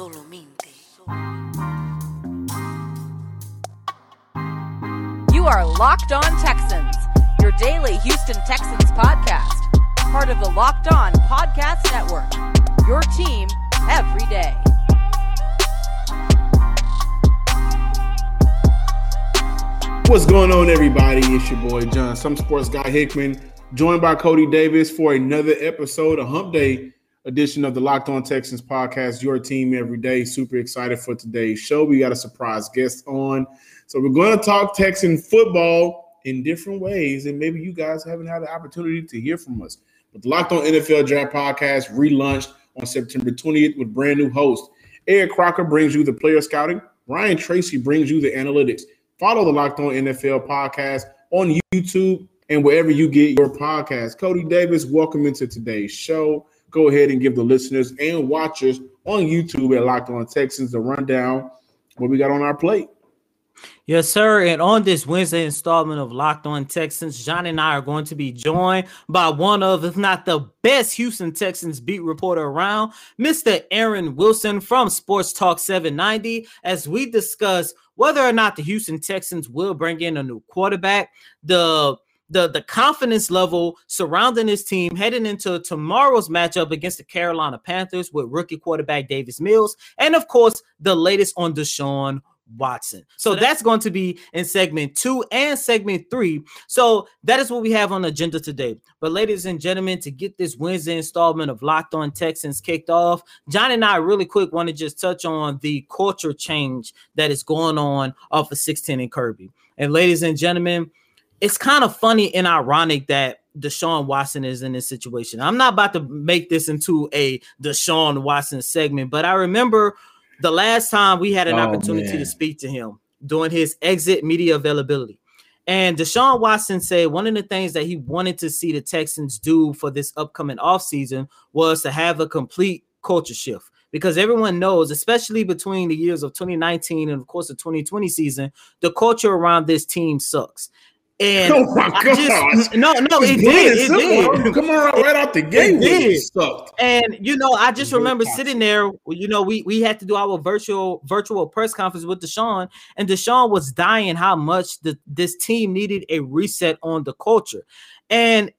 Solamente. You are Locked On Texans, your daily Houston Texans podcast. Part of the Locked On Podcast Network. Your team every day. What's going on, everybody? It's your boy John, some sports guy Hickman, joined by Cody Davis for another episode, of Hump Day edition of the Locked On Texans podcast. Your team every day. Super excited for today's show. We got a surprise guest on, so we're going to talk Texan football in different ways, and maybe you guys haven't had the opportunity to hear from us. But the Locked On NFL Draft podcast relaunched on September 20th with brand new host. Eric Crocker brings you the player scouting. Ryan Tracy brings you the analytics. Follow the Locked On NFL podcast on YouTube and wherever you get your podcast. Cody Davis, welcome into today's show. Go ahead and give the listeners and watchers on YouTube at Locked On Texans the rundown what we got on our plate. Yes, sir. And on this Wednesday installment of Locked On Texans, John and I are going to be joined by one of, if not the best Houston Texans beat reporter around, Mr. Aaron Wilson from Sports Talk 790, as we discuss whether or not the Houston Texans will bring in a new quarterback, the the the confidence level surrounding this team heading into tomorrow's matchup against the Carolina Panthers with rookie quarterback Davis Mills, and of course the latest on Deshaun Watson. So, that's going to be in segment two and segment three. So that is what we have on the agenda today. But, ladies and gentlemen, to get this Wednesday installment of Locked On Texans kicked off, John and I really quick want to just touch on the culture change that is going on off of 16 and Kirby. And, ladies and gentlemen, it's kind of funny and ironic that Deshaun Watson is in this situation. I'm not about to make this into a Deshaun Watson segment, but I remember the last time we had an oh, opportunity man. to speak to him during his exit media availability. And Deshaun Watson said one of the things that he wanted to see the Texans do for this upcoming offseason was to have a complete culture shift. Because everyone knows, especially between the years of 2019 and of course the 2020 season, the culture around this team sucks. And oh my god! Just, no, no, it did. It did. Come on, right out the gate. It did. And you know, I just remember sitting there. You know, we we had to do our virtual virtual press conference with Deshaun, and Deshaun was dying how much the this team needed a reset on the culture. And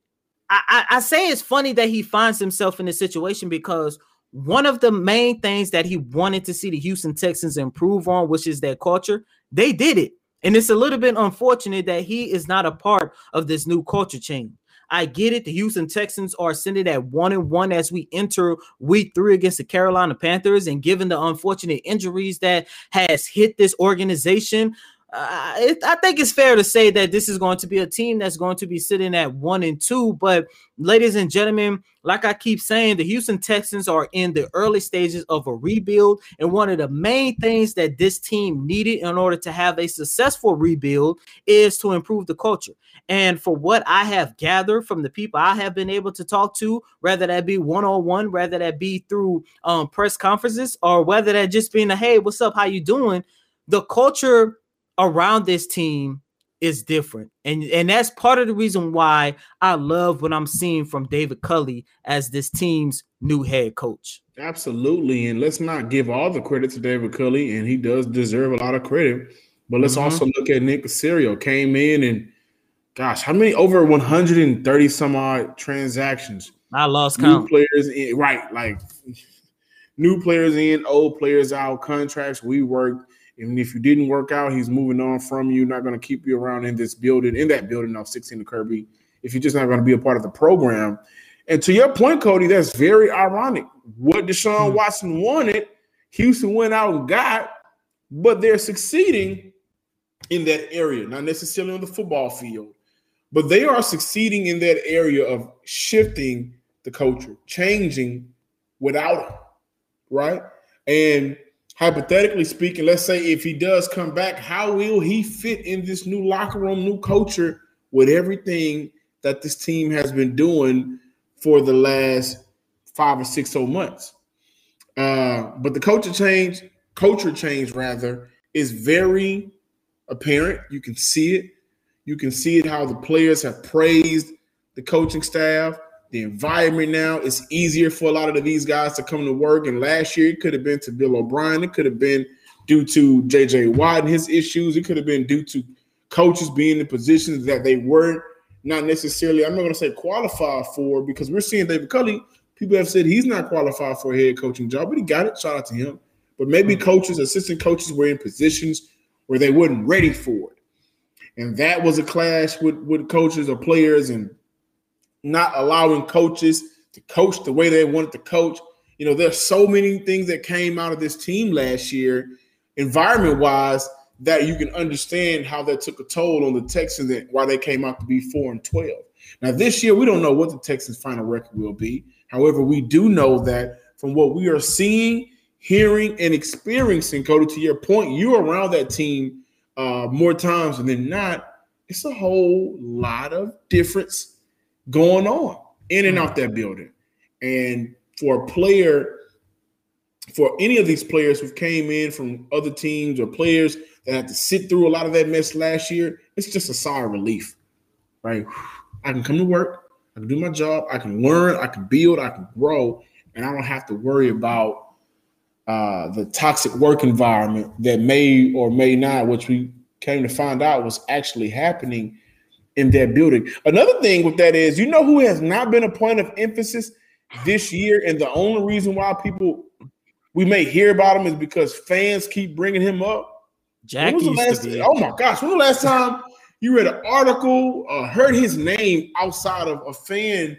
I, I, I say it's funny that he finds himself in this situation because one of the main things that he wanted to see the Houston Texans improve on, which is their culture, they did it. And it's a little bit unfortunate that he is not a part of this new culture change. I get it. The Houston Texans are sitting at one and one as we enter week three against the Carolina Panthers. And given the unfortunate injuries that has hit this organization, I think it's fair to say that this is going to be a team that's going to be sitting at one and two. But, ladies and gentlemen, like I keep saying, the Houston Texans are in the early stages of a rebuild. And one of the main things that this team needed in order to have a successful rebuild is to improve the culture. And for what I have gathered from the people I have been able to talk to, whether that be one on one, whether that be through um, press conferences, or whether that just being a hey, what's up, how you doing? The culture around this team is different. And and that's part of the reason why I love what I'm seeing from David Culley as this team's new head coach. Absolutely. And let's not give all the credit to David Culley, and he does deserve a lot of credit. But let's mm-hmm. also look at Nick Caserio. Came in and gosh, how many over 130 some odd transactions? I lost new count. Players in, right, like new players in, old players out, contracts we worked and if you didn't work out, he's moving on from you, not going to keep you around in this building, in that building of 16 to Kirby, if you're just not going to be a part of the program. And to your point, Cody, that's very ironic. What Deshaun hmm. Watson wanted, Houston went out and got, but they're succeeding in that area, not necessarily on the football field, but they are succeeding in that area of shifting the culture, changing without him, right? And hypothetically speaking, let's say if he does come back, how will he fit in this new locker room, new culture with everything that this team has been doing for the last five or six so months? Uh, but the culture change, culture change rather, is very apparent. You can see it. You can see it how the players have praised the coaching staff. The environment now. It's easier for a lot of these guys to come to work. And last year, it could have been to Bill O'Brien. It could have been due to JJ Watt and his issues. It could have been due to coaches being in positions that they weren't not necessarily, I'm not going to say qualified for because we're seeing David Culley. People have said he's not qualified for a head coaching job, but he got it. Shout out to him. But maybe mm-hmm. coaches, assistant coaches were in positions where they weren't ready for it. And that was a clash with, with coaches or players and not allowing coaches to coach the way they wanted to coach. You know, there's so many things that came out of this team last year, environment wise, that you can understand how that took a toll on the Texans and why they came out to be four and twelve. Now this year, we don't know what the Texans' final record will be. However, we do know that from what we are seeing, hearing, and experiencing, Cody, to your point, you're around that team uh, more times than not. It's a whole lot of difference going on in and out that building. And for a player, for any of these players who came in from other teams or players that had to sit through a lot of that mess last year, it's just a sigh of relief, right? I can come to work, I can do my job, I can learn, I can build, I can grow, and I don't have to worry about uh, the toxic work environment that may or may not, which we came to find out was actually happening in that building. Another thing with that is, you know, who has not been a point of emphasis this year, and the only reason why people we may hear about him is because fans keep bringing him up. Jack used last, to be. Oh my gosh! When the last time you read an article or heard his name outside of a fan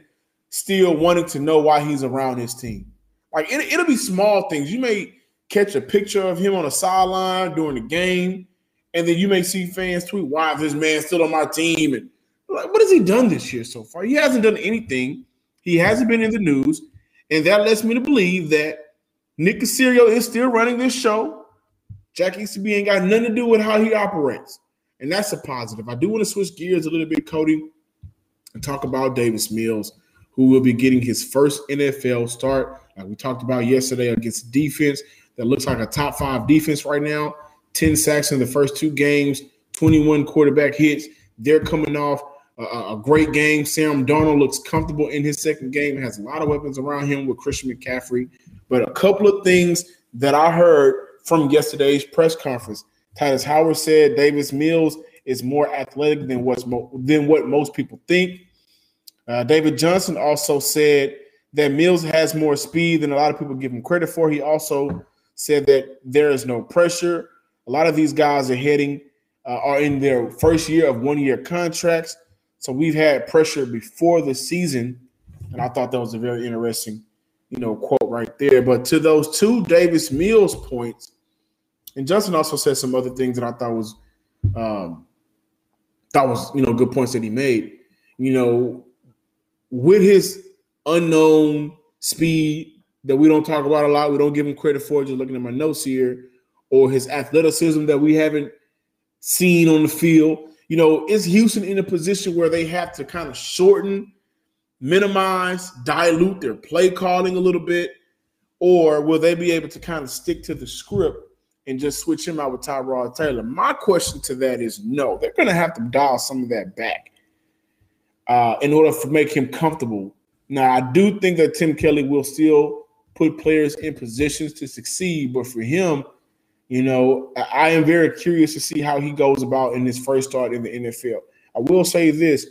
still wanting to know why he's around his team? Like it, it'll be small things. You may catch a picture of him on a sideline during the game, and then you may see fans tweet, "Why is this man still on my team?" And like, what has he done this year so far? He hasn't done anything. He hasn't been in the news, and that lets me to believe that Nick Caserio is still running this show. Jack Easterby ain't got nothing to do with how he operates. And that's a positive. I do want to switch gears a little bit, Cody, and talk about Davis Mills, who will be getting his first NFL start. Like we talked about yesterday against defense that looks like a top five defense right now. 10 sacks in the first two games, 21 quarterback hits. They're coming off a, a great game. Sam Darnold looks comfortable in his second game, has a lot of weapons around him with Christian McCaffrey. But a couple of things that I heard from yesterday's press conference. Tytus Howard said Davis Mills is more athletic than what's mo- than what most people think. Uh, David Johnson also said that Mills has more speed than a lot of people give him credit for. He also said that there is no pressure. A lot of these guys are heading uh, are in their first year of one year contracts. So we've had pressure before the season, and I thought that was a very interesting, you know, quote right there. But to those two Davis Mills points, and Justin also said some other things that I thought was um was, you know, good points that he made. You know, with his unknown speed that we don't talk about a lot, we don't give him credit for, just looking at my notes here, or his athleticism that we haven't seen on the field. You know, is Houston in a position where they have to kind of shorten, minimize, dilute their play calling a little bit? Or will they be able to kind of stick to the script and just switch him out with Tyrod Taylor? My question to that is no. They're going to have to dial some of that back uh, in order to make him comfortable. Now, I do think that Tim Kelly will still put players in positions to succeed, but for him, you know, I am very curious to see how he goes about in his first start in the NFL. I will say this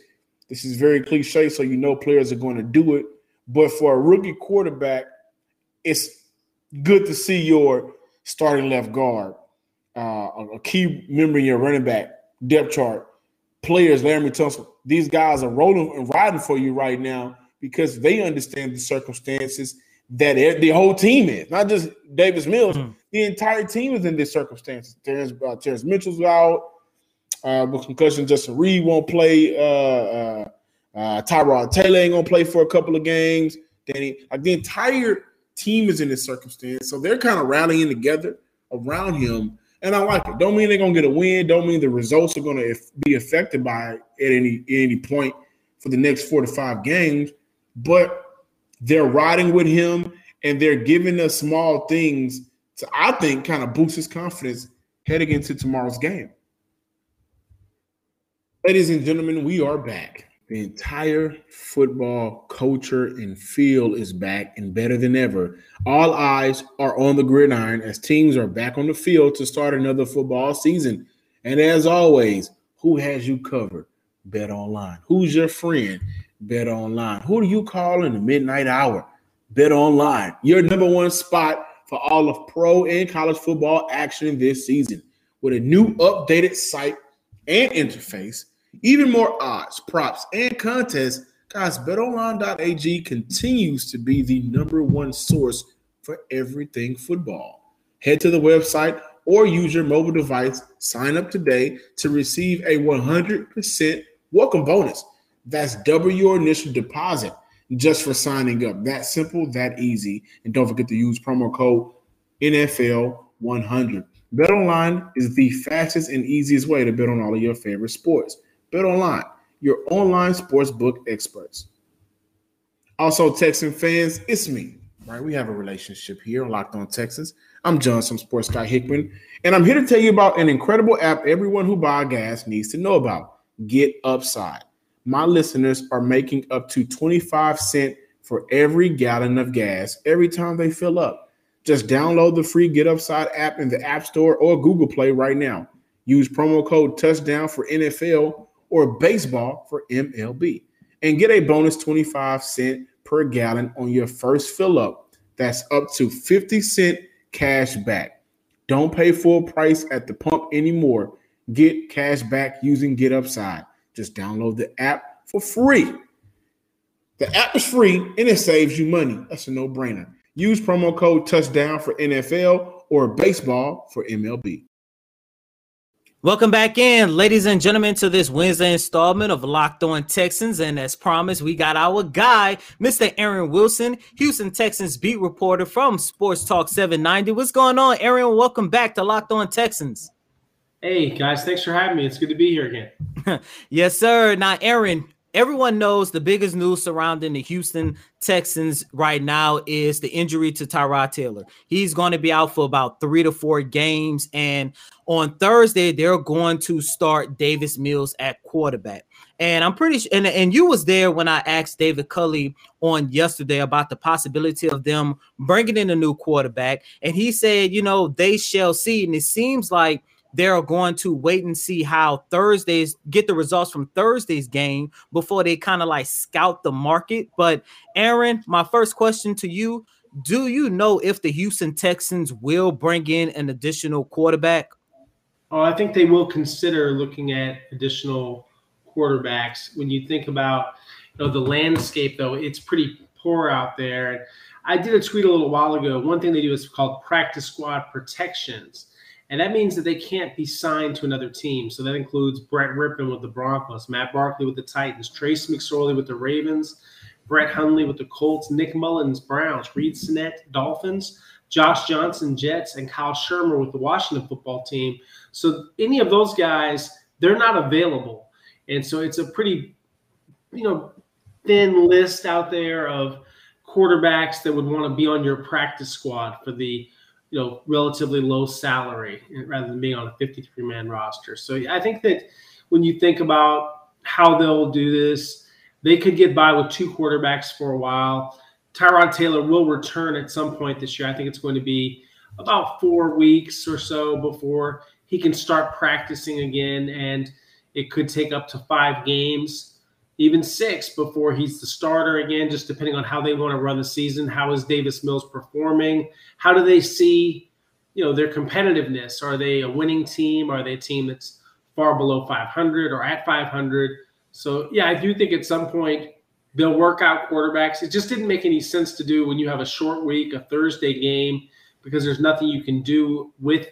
this is very cliche, so you know players are going to do it. But for a rookie quarterback, it's good to see your starting left guard, uh, a key member in your running back depth chart, players, Laremy Tunsil. These guys are rolling and riding for you right now because they understand the circumstances that the whole team is, not just Davis Mills. Mm-hmm. The entire team is in this circumstance. Terrance, uh, Terrance Mitchell's out uh, with concussion. Justin Reid won't play. Uh, uh, uh, Tyrod Taylor ain't gonna play for a couple of games. Danny, like the entire team is in this circumstance. So they're kind of rallying together around him. And I like it. Don't mean they're gonna get a win. Don't mean the results are gonna be affected by it at any at any point for the next four to five games. But they're riding with him and they're giving us small things to I think kind of boost his confidence heading into tomorrow's game. Ladies and gentlemen, we are back. The entire football culture and feel is back and better than ever. All eyes are on the gridiron as teams are back on the field to start another football season. And as always, who has you covered? Bet online. Who's your friend? Bet online. Who do you call in the midnight hour? Bet online. Your number one spot for all of pro and college football action this season with a new updated site and interface even more odds, props, and contests. Guys, betonline.ag continues to be the number one source for everything football. Head to the website or use your mobile device. Sign up today to receive a 100% welcome bonus. That's double your initial deposit just for signing up. That simple, that easy. And don't forget to use promo code NFL100. BetOnline is the fastest and easiest way to bet on all of your favorite sports. Bet online, your online sportsbook experts. Also, Texan fans, it's me, right? We have a relationship here on Locked On Texans. I'm Johnson Sports Guy Hickman, and I'm here to tell you about an incredible app everyone who buys gas needs to know about. Get Upside. My listeners are making up to 25 cents for every gallon of gas every time they fill up. Just download the free Get Upside app in the App Store or Google Play right now. Use promo code touchdown for NFL or baseball for MLB and get a bonus 25 cent per gallon on your first fill up. That's up to 50 cent cash back. Don't pay full price at the pump anymore. Get cash back using Get Upside. Just download the app for free. The app is free and it saves you money. That's a no-brainer. Use promo code touchdown for NFL or baseball for MLB. Welcome back in, ladies and gentlemen, to this Wednesday installment of Locked On Texans. And as promised, we got our guy, Mr. Aaron Wilson, Houston Texans beat reporter from Sports Talk 790. What's going on, Aaron? Welcome back to Locked On Texans. Hey, guys, thanks for having me. It's good to be here again. yes, sir. Now, Aaron, everyone knows the biggest news surrounding the Houston Texans right now is the injury to Tyrod Taylor. He's going to be out for about three to four games. And on Thursday, they're going to start Davis Mills at quarterback. And I'm pretty sure, and, and you was there when I asked David Culley on yesterday about the possibility of them bringing in a new quarterback. And he said, you know, they shall see. And it seems like they're going to wait and see how Thursdays get the results from Thursday's game before they kind of like scout the market. But Aaron, my first question to you do you know if the Houston Texans will bring in an additional quarterback? Oh, I think they will consider looking at additional quarterbacks. When you think about you know the landscape, though, it's pretty poor out there. I did a tweet a little while ago. One thing they do is called practice squad protections. And that means that they can't be signed to another team. So that includes Brett Rypien with the Broncos, Matt Barkley with the Titans, Trace McSorley with the Ravens, Brett Hundley with the Colts, Nick Mullens, Browns, Reid Sinnett, Dolphins, Josh Johnson, Jets, and Kyle Shurmur with the Washington football team. So any of those guys, they're not available. And so it's a pretty, you know, thin list out there of quarterbacks that would want to be on your practice squad for the – you know relatively low salary rather than being on a 53 man roster. So I think that when you think about how they'll do this, they could get by with two quarterbacks for a while. Tyrod Taylor will return at some point this year. I think it's going to be about four weeks or so before he can start practicing again, and it could take up to five games even six before he's the starter again, just depending on how they want to run the season. How is Davis Mills performing? How do they see, you know, their competitiveness? Are they a winning team? Are they a team that's far below 500 or at 500? So yeah, I do think at some point they'll work out quarterbacks. It just didn't make any sense to do when you have a short week, a Thursday game, because there's nothing you can do with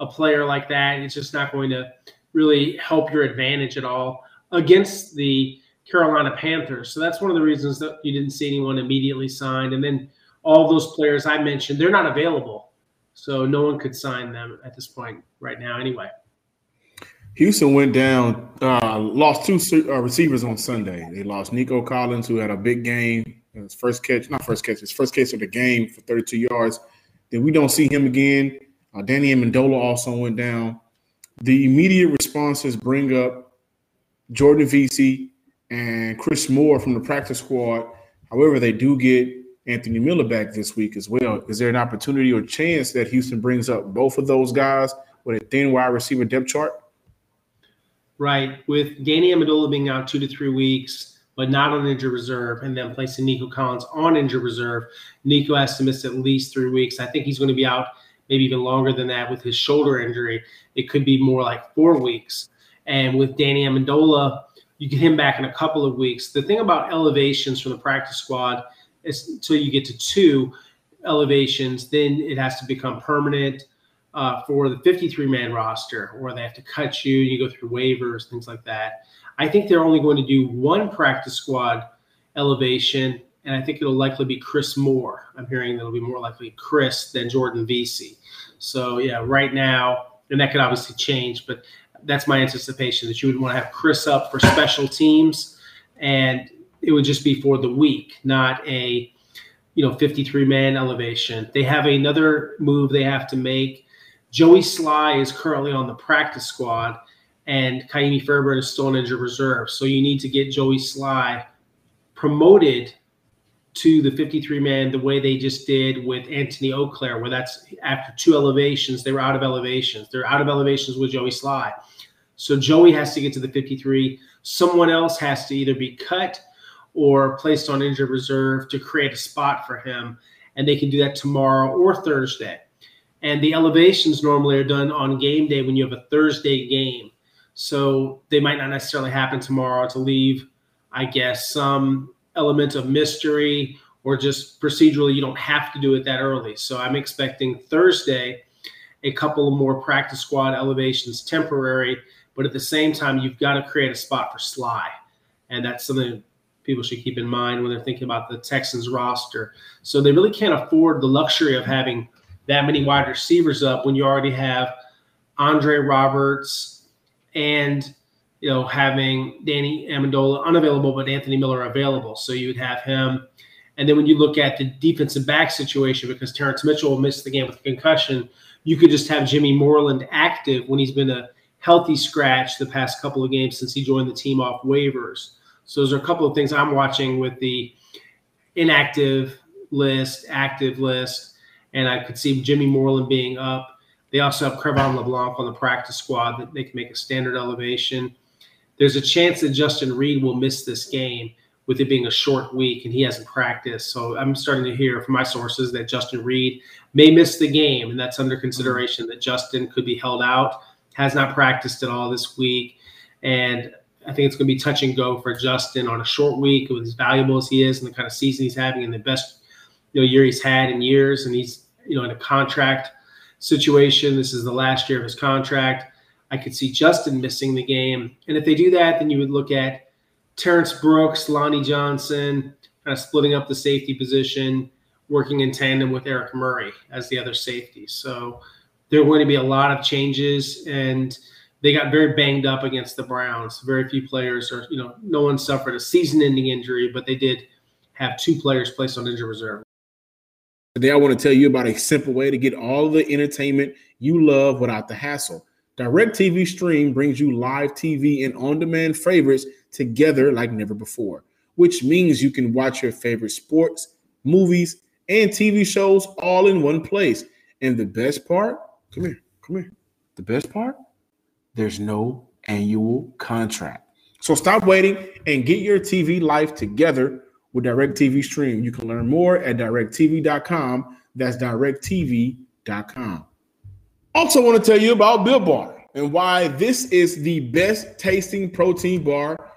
a player like that. It's just not going to really help your advantage at all against the Carolina Panthers. So that's one of the reasons that you didn't see anyone immediately signed. And then all those players I mentioned, they're not available. So no one could sign them at this point right now, anyway. Houston went down, uh, lost two uh, receivers on Sunday. They lost Nico Collins, who had a big game, his first catch, not first catch, his first catch of the game for 32 yards. Then we don't see him again. Uh, Danny Amendola also went down. The immediate responses bring up Jordan Veasy, and Chris Moore from the practice squad. However, they do get Anthony Miller back this week as well. Is there an opportunity or chance that Houston brings up both of those guys with a thin wide receiver depth chart? Right. With Danny Amendola being out two to three weeks, but not on injured reserve, and then placing Nico Collins on injured reserve, Nico has to miss at least three weeks. I think he's going to be out maybe even longer than that with his shoulder injury. It could be more like four weeks. And with Danny Amendola, you get him back in a couple of weeks. The thing about elevations from the practice squad is until you get to two elevations, then it has to become permanent uh, for the 53 man roster, or they have to cut you, you go through waivers, things like that. I think they're only going to do one practice squad elevation, and I think it'll likely be Chris Moore. I'm hearing that it'll be more likely Chris than Jordan Veasy. So, yeah, right now, and that could obviously change, but that's my anticipation that you would want to have Chris up for special teams, and it would just be for the week, not a you know 53 man elevation. They have another move they have to make Joey Slye is currently on the practice squad, and Ka'imi Fairbairn is still on injured reserve. So you need to get Joey Slye promoted to the 53 man the way they just did with Anthony Auclair, where that's after two elevations, they were out of elevations. They're out of elevations with Joey Slye. So Joey has to get to the 53. Someone else has to either be cut or placed on injured reserve to create a spot for him. And they can do that tomorrow or Thursday. And the elevations normally are done on game day when you have a Thursday game. So they might not necessarily happen tomorrow to leave, I guess, some element of mystery or just procedurally, you don't have to do it that early. So I'm expecting Thursday a couple of more practice squad elevations temporary, but at the same time, you've got to create a spot for Slye. And that's something people should keep in mind when they're thinking about the Texans roster. So they really can't afford the luxury of having that many wide receivers up when you already have Andre Roberts and you know having Danny Amendola unavailable, but Anthony Miller available. So you would have him. And then when you look at the defensive back situation, because Terrance Mitchell missed the game with a concussion, you could just have Jimmy Moreland active when he's been a healthy scratch the past couple of games since he joined the team off waivers. So those are a couple of things I'm watching with the inactive list, active list, and I could see Jimmy Moreland being up. They also have Cre'Von LeBlanc on the practice squad that they can make a standard elevation. There's a chance that Justin Reid will miss this game with it being a short week and he hasn't practiced. So I'm starting to hear from my sources that Justin Reid may miss the game, and that's under consideration that Justin could be held out, has not practiced at all this week. And I think it's going to be touch and go for Justin on a short week with as valuable as he is and the kind of season he's having and the best you know year he's had in years, and he's you know in a contract situation. This is the last year of his contract. I could see Justin missing the game, and if they do that, then you would look at Terrence Brooks, Lonnie Johnson, kind of splitting up the safety position, working in tandem with Eric Murray as the other safety. So there are going to be a lot of changes, and they got very banged up against the Browns. Very few players are, you know, no one suffered a season-ending injury, but they did have two players placed on injured reserve. Today, I want to tell you about a simple way to get all the entertainment you love without the hassle. DirecTV Stream brings you live TV and on demand favorites together like never before, which means you can watch your favorite sports, movies, and TV shows all in one place. And the best part, come here, come here. The best part, there's no annual contract. So stop waiting and get your TV life together with DirecTV Stream. You can learn more at directv.com. That's directv.com. Also, want to tell you about Built Bar and why this is the best tasting protein bar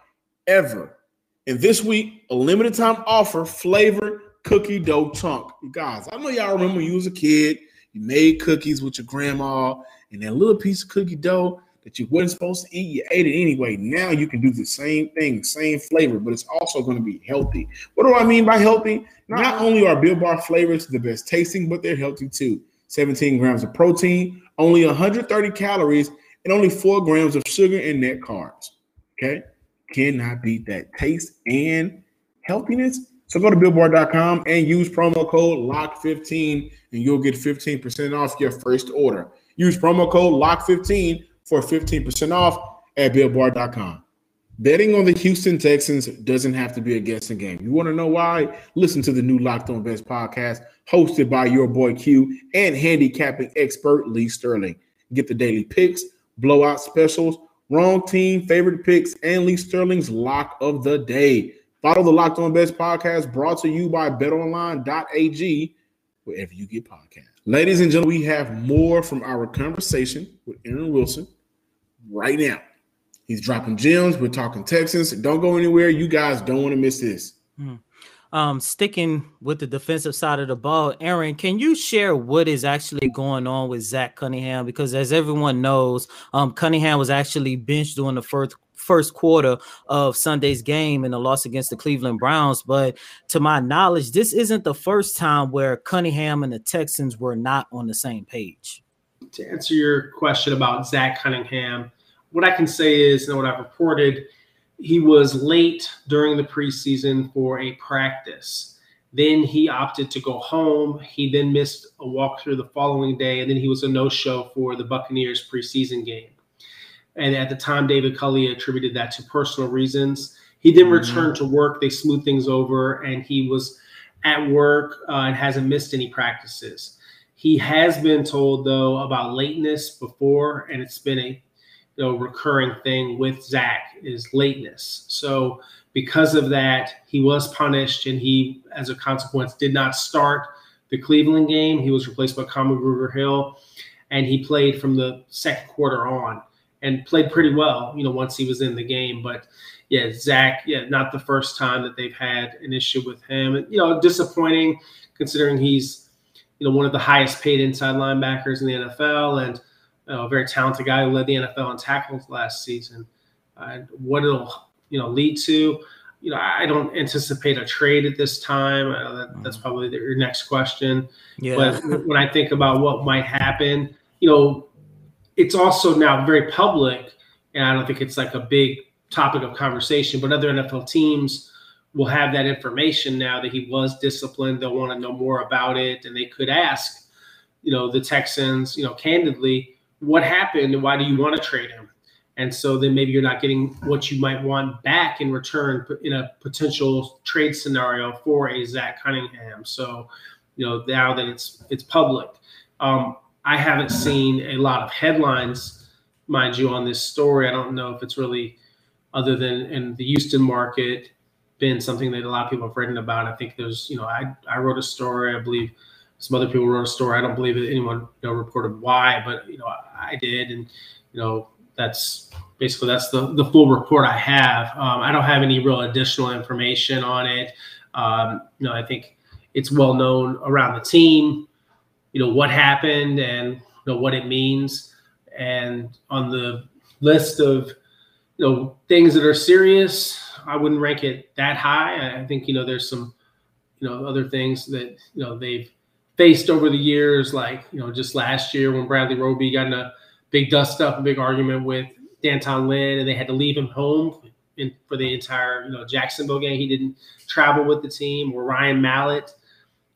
ever. And this week, a limited time offer flavored cookie dough chunk. You guys, I know y'all remember you was a kid, you made cookies with your grandma, and that little piece of cookie dough that you wasn't supposed to eat, you ate it anyway. Now you can do the same thing, same flavor, but it's also going to be healthy. What do I mean by healthy? Not only are Built Bar flavors the best tasting, but they're healthy too. 17 grams of protein, only 130 calories, and only four grams of sugar and net carbs. Okay, cannot beat that taste and healthiness. So go to BuiltBar.com and use promo code LOCK15 and you'll get 15% off your first order. Use promo code LOCK15 for 15% off at BuiltBar.com. Betting on the Houston Texans doesn't have to be a guessing game. You want to know why? Listen to the new Locked On Bets podcast, hosted by your boy Q and handicapping expert Lee Sterling. Get the daily picks, blowout specials, wrong team, favorite picks, and Lee Sterling's lock of the day. Follow the Locked On Bets podcast brought to you by betonline.ag, wherever you get podcasts. Ladies and gentlemen, we have more from our conversation with Aaron Wilson right now. He's dropping gems. We're talking Texans. Don't go anywhere. You guys don't want to miss this. Hmm. Um, sticking with the defensive side of the ball, Aaron, can you share what is actually going on with Zach Cunningham? Because as everyone knows, um, Cunningham was actually benched during the first first quarter of Sunday's game in the loss against the Cleveland Browns. But to my knowledge, this isn't the first time where Cunningham and the Texans were not on the same page. To answer your question about Zach Cunningham, what I can say is, and what I've reported, he was late during the preseason for a practice. Then he opted to go home. He then missed a walkthrough the following day, and then he was a no-show for the Buccaneers preseason game. And at the time, David Culley attributed that to personal reasons. He then mm-hmm. returned to work. They smoothed things over, and he was at work uh, and hasn't missed any practices. He has been told though about lateness before, and it's been a you know recurring thing with Zach is lateness. So because of that, he was punished, and he, as a consequence, did not start the Cleveland game. He was replaced by Kamu Grugier-Hill, and he played from the second quarter on and played pretty well. You know, once he was in the game, but yeah, Zach, yeah, not the first time that they've had an issue with him. And, you know, disappointing considering he's, you know, one of the highest paid inside linebackers in the NFL and you know, a very talented guy who led the NFL in tackles last season. Uh, what it'll you know lead to, you know, I don't anticipate a trade at this time. Uh, that, that's mm-hmm. probably the, your next question. Yeah. But when I think about what might happen, you know, it's also now very public, and I don't think it's like a big topic of conversation. But other NFL teams will have that information now that he was disciplined. They'll want to know more about it, and they could ask, you know, the Texans, you know, candidly what happened why do you want to trade him? And so then maybe you're not getting what you might want back in return in a potential trade scenario for a Zach Cunningham. So, you know, now that it's it's public, um, I haven't seen a lot of headlines, mind you, on this story. I don't know if it's really other than in the Houston market been something that a lot of people have written about. I think there's, you know, I I wrote a story, I believe some other people wrote a story. I don't believe that anyone you know, reported why, but you know I did, and you know that's basically that's the the full report I have. Um, I don't have any real additional information on it. Um, you know, I think it's well known around the team. You know what happened and you know what it means, and on the list of you know things that are serious, I wouldn't rank it that high. I think you know there's some you know other things that you know they've faced over the years, like you know, just last year when Bradley Roby got in a big dust up, a big argument with D'Anton Lynn, and they had to leave him home in, for the entire you know Jacksonville game. He didn't travel with the team, or Ryan Mallett,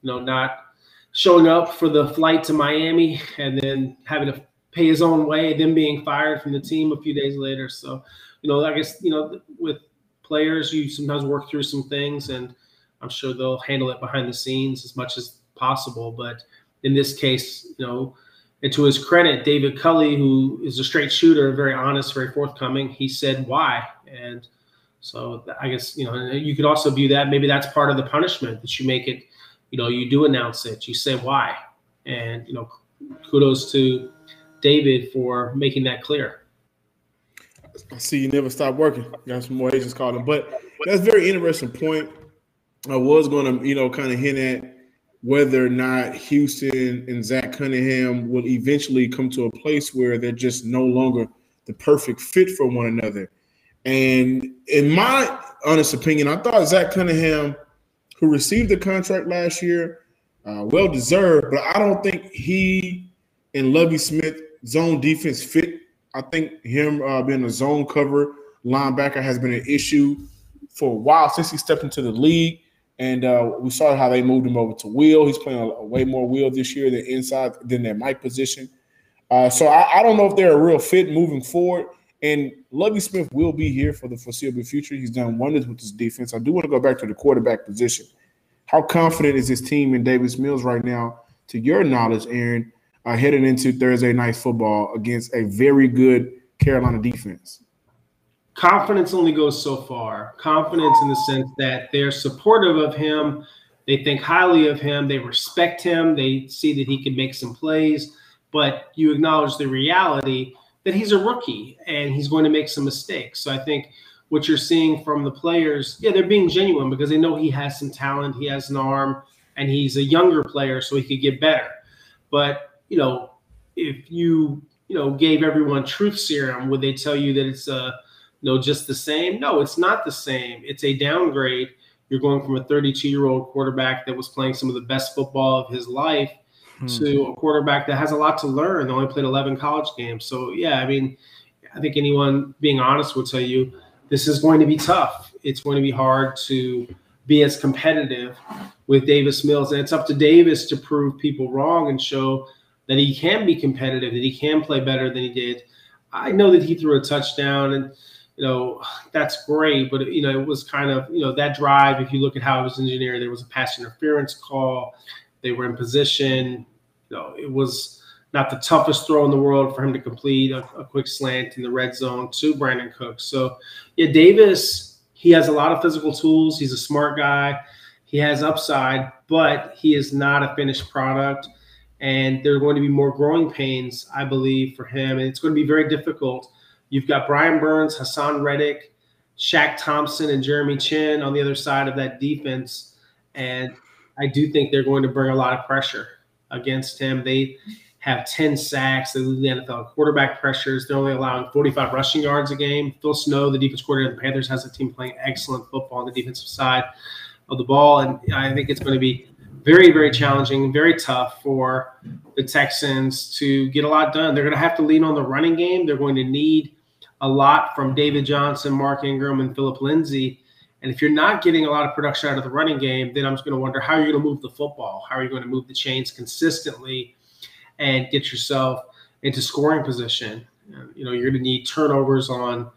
you know, not showing up for the flight to Miami, and then having to pay his own way, then being fired from the team a few days later. So, you know, I guess you know with players, you sometimes work through some things, and I'm sure they'll handle it behind the scenes as much as possible. But in this case, you know, and to his credit, David Culley, who is a straight shooter, very honest, very forthcoming, he said why. And so I guess, you know, you could also view that maybe that's part of the punishment that you make it, you know, you do announce it, you say why. And, you know, kudos to David for making that clear. I see you never stop working. Got some more agents calling, but that's very interesting point. I was going to, you know, kind of hint at whether or not Houston and Zach Cunningham will eventually come to a place where they're just no longer the perfect fit for one another. And in my honest opinion, I thought Zach Cunningham, who received the contract last year, uh, well deserved, but I don't think he and Lovie Smith zone defense fit. I think him uh, being a zone cover linebacker has been an issue for a while since he stepped into the league. And uh, we saw how they moved him over to Will. He's playing a, a way more Will this year than inside than their Mike position. Uh, so I, I, don't know if they're a real fit moving forward. And Lovie Smith will be here for the foreseeable future. He's done wonders with his defense. I do want to go back to the quarterback position. How confident is this team in Davis Mills right now, to your knowledge, Aaron, uh, heading into Thursday night football against a very good Carolina defense? Confidence only goes so far. Confidence in the sense that they're supportive of him, they think highly of him, they respect him, they see that he can make some plays, but you acknowledge the reality that he's a rookie and he's going to make some mistakes. So I think what you're seeing from the players, yeah, they're being genuine because they know he has some talent, he has an arm, and he's a younger player, so he could get better. But you know, if you you know gave everyone truth serum, would they tell you that it's a know just the same? No, it's not the same. It's a downgrade. You're going from a 32 year old quarterback that was playing some of the best football of his life hmm. to a quarterback that has a lot to learn. They only played 11 college games. So yeah, I mean, I think anyone being honest would tell you this is going to be tough. It's going to be hard to be as competitive with Davis Mills. And it's up to Davis to prove people wrong and show that he can be competitive, that he can play better than he did. I know that he threw a touchdown and you know, that's great, but you know, it was kind of, you know, that drive, if you look at how it was engineered, there was a pass interference call, they were in position, you know, it was not the toughest throw in the world for him to complete a, a quick slant in the red zone to Brandin Cooks. So, yeah, Davis, he has a lot of physical tools. He's a smart guy. He has upside, but he is not a finished product. And there are going to be more growing pains, I believe, for him. And it's going to be very difficult. You've got Brian Burns, Haason Reddick, Shaq Thompson, and Jeremy Chinn on the other side of that defense. And I do think they're going to bring a lot of pressure against him. They have 10 sacks. They lead the NFL quarterback pressures. They're only allowing 45 rushing yards a game. Phil Snow, the defense coordinator of the Panthers, has a team playing excellent football on the defensive side of the ball. And I think it's going to be very, very challenging, very tough for the Texans to get a lot done. They're going to have to lean on the running game. They're going to need a lot from David Johnson, Mark Ingram, and Phillip Lindsay. And if you're not getting a lot of production out of the running game, then I'm just going to wonder how you're going to move the football. How are you going to move the chains consistently and get yourself into scoring position? Um, you know, you're going to need turnovers on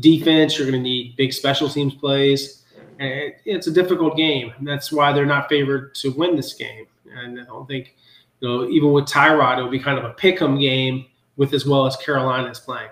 defense. You're going to need big special teams plays. And it's a difficult game. And that's why they're not favored to win this game. And I don't think, you know, even with Tyrod, it will be kind of a pick 'em game with as well as Carolina is playing.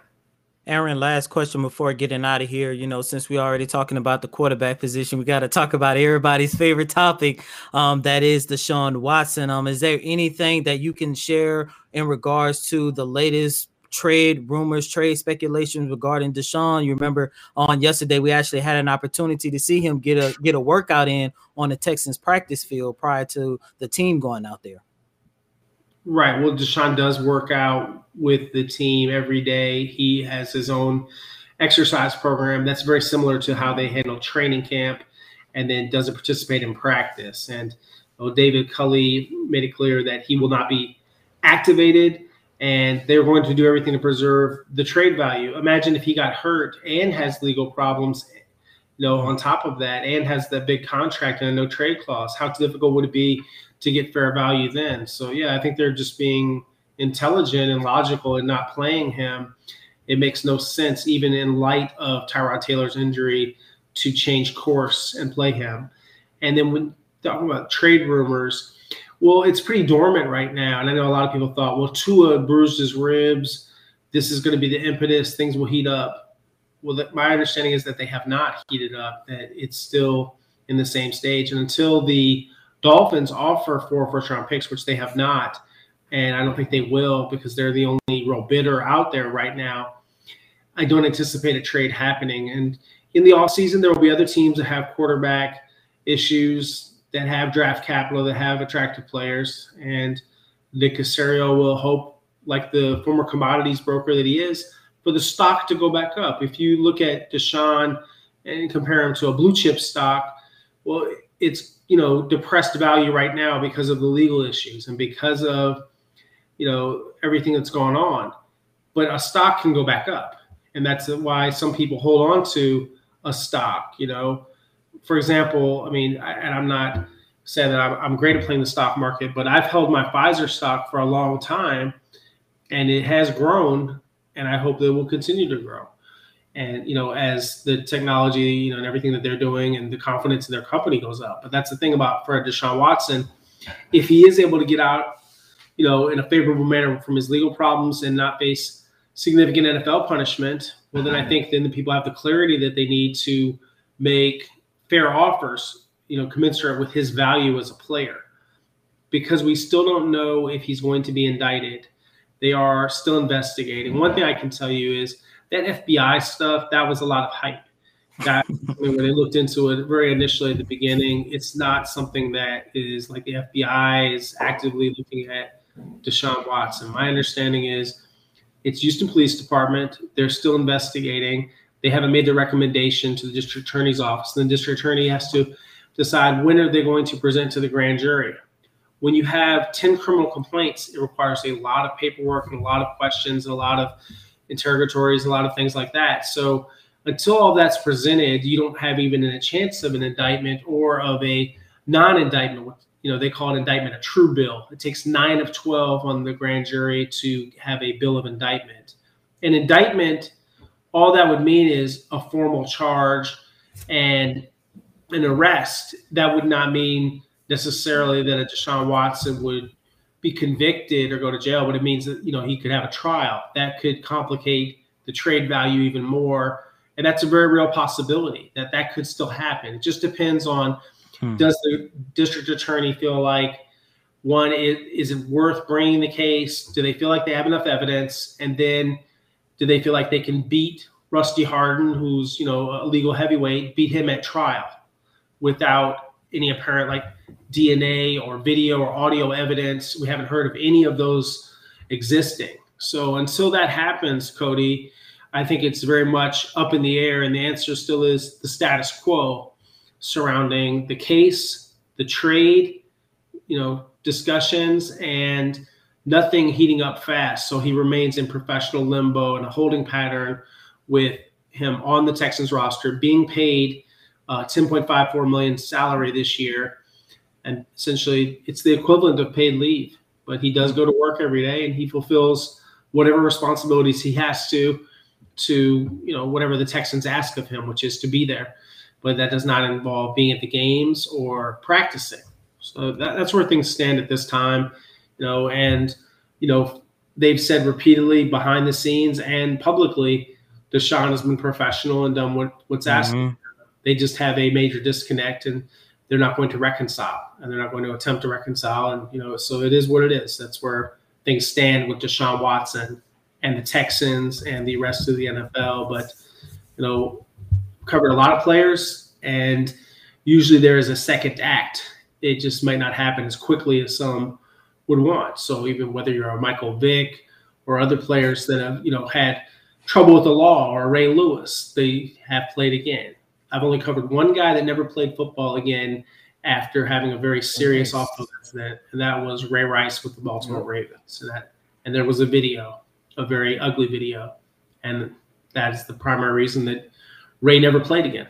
Aaron, last question before getting out of here. You know, since we're already talking about the quarterback position, we got to talk about everybody's favorite topic. Um, that is Deshaun Watson. Um, is there anything that you can share in regards to the latest trade rumors, trade speculations regarding Deshaun? You remember on yesterday we actually had an opportunity to see him get a get a workout in on the Texans practice field prior to the team going out there. Right. Well, Deshaun does work out with the team every day. He has his own exercise program that's very similar to how they handle training camp and then doesn't participate in practice. And well, David Culley made it clear that he will not be activated and they're going to do everything to preserve the trade value. Imagine if he got hurt and has legal problems, you know, on top of that, and has that big contract and a no trade clause. How difficult would it be to get fair value then? So yeah, I think they're just being intelligent and logical and not playing him, it makes no sense, even in light of Tyrod Taylor's injury, to change course and play him. And then when talking about trade rumors, well, it's pretty dormant right now. And I know a lot of people thought, well, Tua bruised his ribs. This is going to be the impetus. Things will heat up. Well, my understanding is that they have not heated up, that it's still in the same stage. And until the Dolphins offer four first round picks, which they have not, and I don't think they will because they're the only real bidder out there right now. I don't anticipate a trade happening. And in the offseason, there will be other teams that have quarterback issues, that have draft capital, that have attractive players. And Nick Caserio will hope, like the former commodities broker that he is, for the stock to go back up. If you look at Deshaun and compare him to a blue chip stock, well, it's you know depressed value right now because of the legal issues and because of you know everything that's going on. But a stock can go back up. And that's why some people hold on to a stock you know. For example i mean and i'm not saying that I'm great at playing the stock market but i've held my pfizer stock for a long time and it has grown and i hope that will continue to grow. And you know as the technology you know and everything that they're doing and the confidence in their company goes up. But that's the thing about for deshaun watson if he is able to get out you know in a favorable manner from his legal problems and not face significant nfl punishment well then i mm-hmm. think then the people have the clarity that they need to make fair offers you know commensurate with his value as a player. Because we still don't know if he's going to be indicted they are still investigating one thing i can tell you is that FBI stuff, that was a lot of hype. That when they looked into it very initially at the beginning, it's not something that is like the FBI is actively looking at Deshaun Watson. My understanding is it's Houston Police Department. They're still investigating. They haven't made the recommendation to the district attorney's office. And the district attorney has to decide when are they going to present to the grand jury. When you have 10 criminal complaints, it requires a lot of paperwork and a lot of questions and a lot of interrogatories, a lot of things like that. So until all that's presented, you don't have even a chance of an indictment or of a non-indictment. You know, they call an indictment a true bill. It takes nine of 12 on the grand jury to have a bill of indictment. An indictment, all that would mean is a formal charge and an arrest. That would not mean necessarily that a Deshaun Watson would be convicted or go to jail, but it means that you know he could have a trial. That could complicate the trade value even more, and that's a very real possibility that that could still happen. It just depends on hmm. does the district attorney feel like one is, is it worth bringing the case? Do they feel like they have enough evidence, and then do they feel like they can beat Rusty Hardin, who's you know a legal heavyweight, beat him at trial without any apparent like DNA or video or audio evidence. We haven't heard of any of those existing. So until that happens, Cody, I think it's very much up in the air, and the answer still is the status quo surrounding the case, the trade, you know, discussions, and nothing heating up fast. So he remains in professional limbo and a holding pattern with him on the Texans roster, being paid uh, 10.54 million salary this year, and essentially it's the equivalent of paid leave. But he does go to work every day, and he fulfills whatever responsibilities he has to to you know whatever the Texans ask of him, which is to be there. But that does not involve being at the games or practicing. So that, that's where things stand at this time, you know. And you know they've said repeatedly behind the scenes and publicly, Deshaun has been professional and done what what's asked. Mm-hmm. They just have a major disconnect, and they're not going to reconcile and they're not going to attempt to reconcile. And, you know, so it is what it is. That's where things stand with Deshaun Watson and the Texans and the rest of the NFL. But, you know, covered a lot of players and usually there is a second act. It just might not happen as quickly as some would want. So even whether you're a Michael Vick or other players that have, you know, had trouble with the law or Ray Lewis, they have played again. I've only covered one guy that never played football again after having a very serious nice. off incident, and that was Ray Rice with the Baltimore yeah. Ravens. And that, and there was a video, a very ugly video, and that is the primary reason that Ray never played again.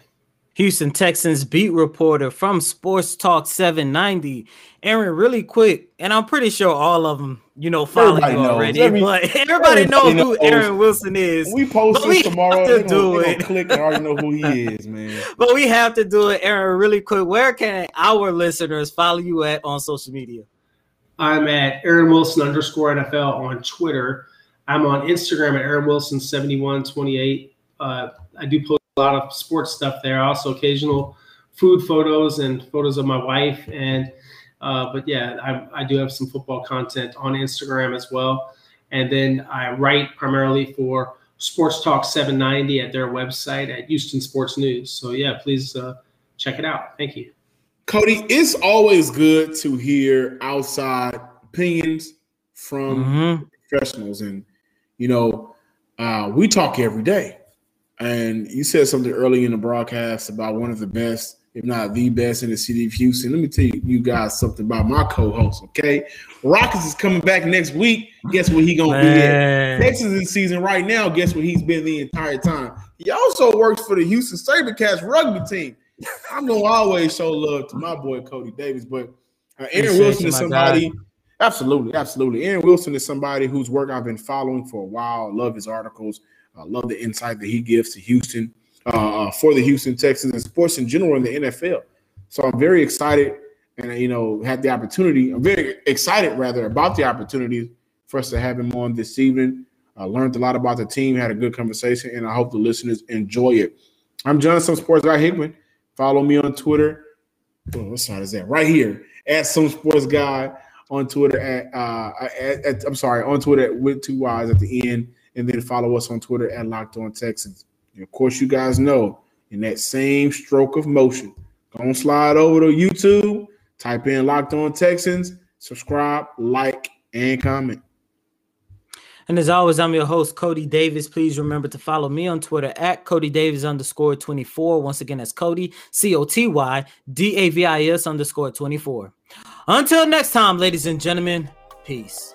Houston Texans beat reporter from Sports Talk 790. Aaron, really quick, and I'm pretty sure all of them, you know, follow you already. Every, but everybody, everybody knows who Aaron Wilson is. We post this tomorrow. To do it. click and already know who he is, man. but we have to do it, Aaron, really quick. Where can our listeners follow you at on social media? I'm at Aaron Wilson underscore NFL on Twitter. I'm on Instagram at Aaron Wilson 7128. Uh, I do post a lot of sports stuff there. Also, occasional food photos and photos of my wife. And uh, but yeah, I, I do have some football content on Instagram as well. And then I write primarily for Sports Talk 790 at their website at Houston Sports News. So yeah, please uh, check it out. Thank you. Cody, it's always good to hear outside opinions from mm-hmm. professionals. And, you know, uh, we talk every day. And you said something early in the broadcast about one of the best, if not the best, in the city of Houston. Let me tell you guys something about my co-host. Okay, Rockets is coming back next week. Guess what he gonna Man. be at? Texas in season right now. Guess what he's been the entire time. He also works for the Houston SaberCats rugby team. I'm gonna always show love to my boy Cody Davis, but uh, Aaron Wilson is somebody. Absolutely, absolutely. Aaron Wilson is somebody whose work I've been following for a while. Love his articles. I love the insight that he gives to Houston, uh, for the Houston Texans and sports in general in the NFL. So I'm very excited and, you know, had the opportunity. I'm very excited, rather, about the opportunity for us to have him on this evening. I learned a lot about the team, had a good conversation, and I hope the listeners enjoy it. I'm Jonathan Sports Guy Hickman. Follow me on Twitter. Oh, what side is that? Right here at some sports guy on Twitter at, uh, at, at, I'm sorry on Twitter with two Y's at the end, and then follow us on Twitter at Locked On Texans. And of course, you guys know in that same stroke of motion, go on slide over to YouTube, type in Locked On Texans, subscribe, like, and comment. And as always, I'm your host, Cody Davis. Please remember to follow me on Twitter at Coty Davis underscore 24. Once again, that's Cody, C O T Y D A V I S underscore 24. Until next time, ladies and gentlemen, peace.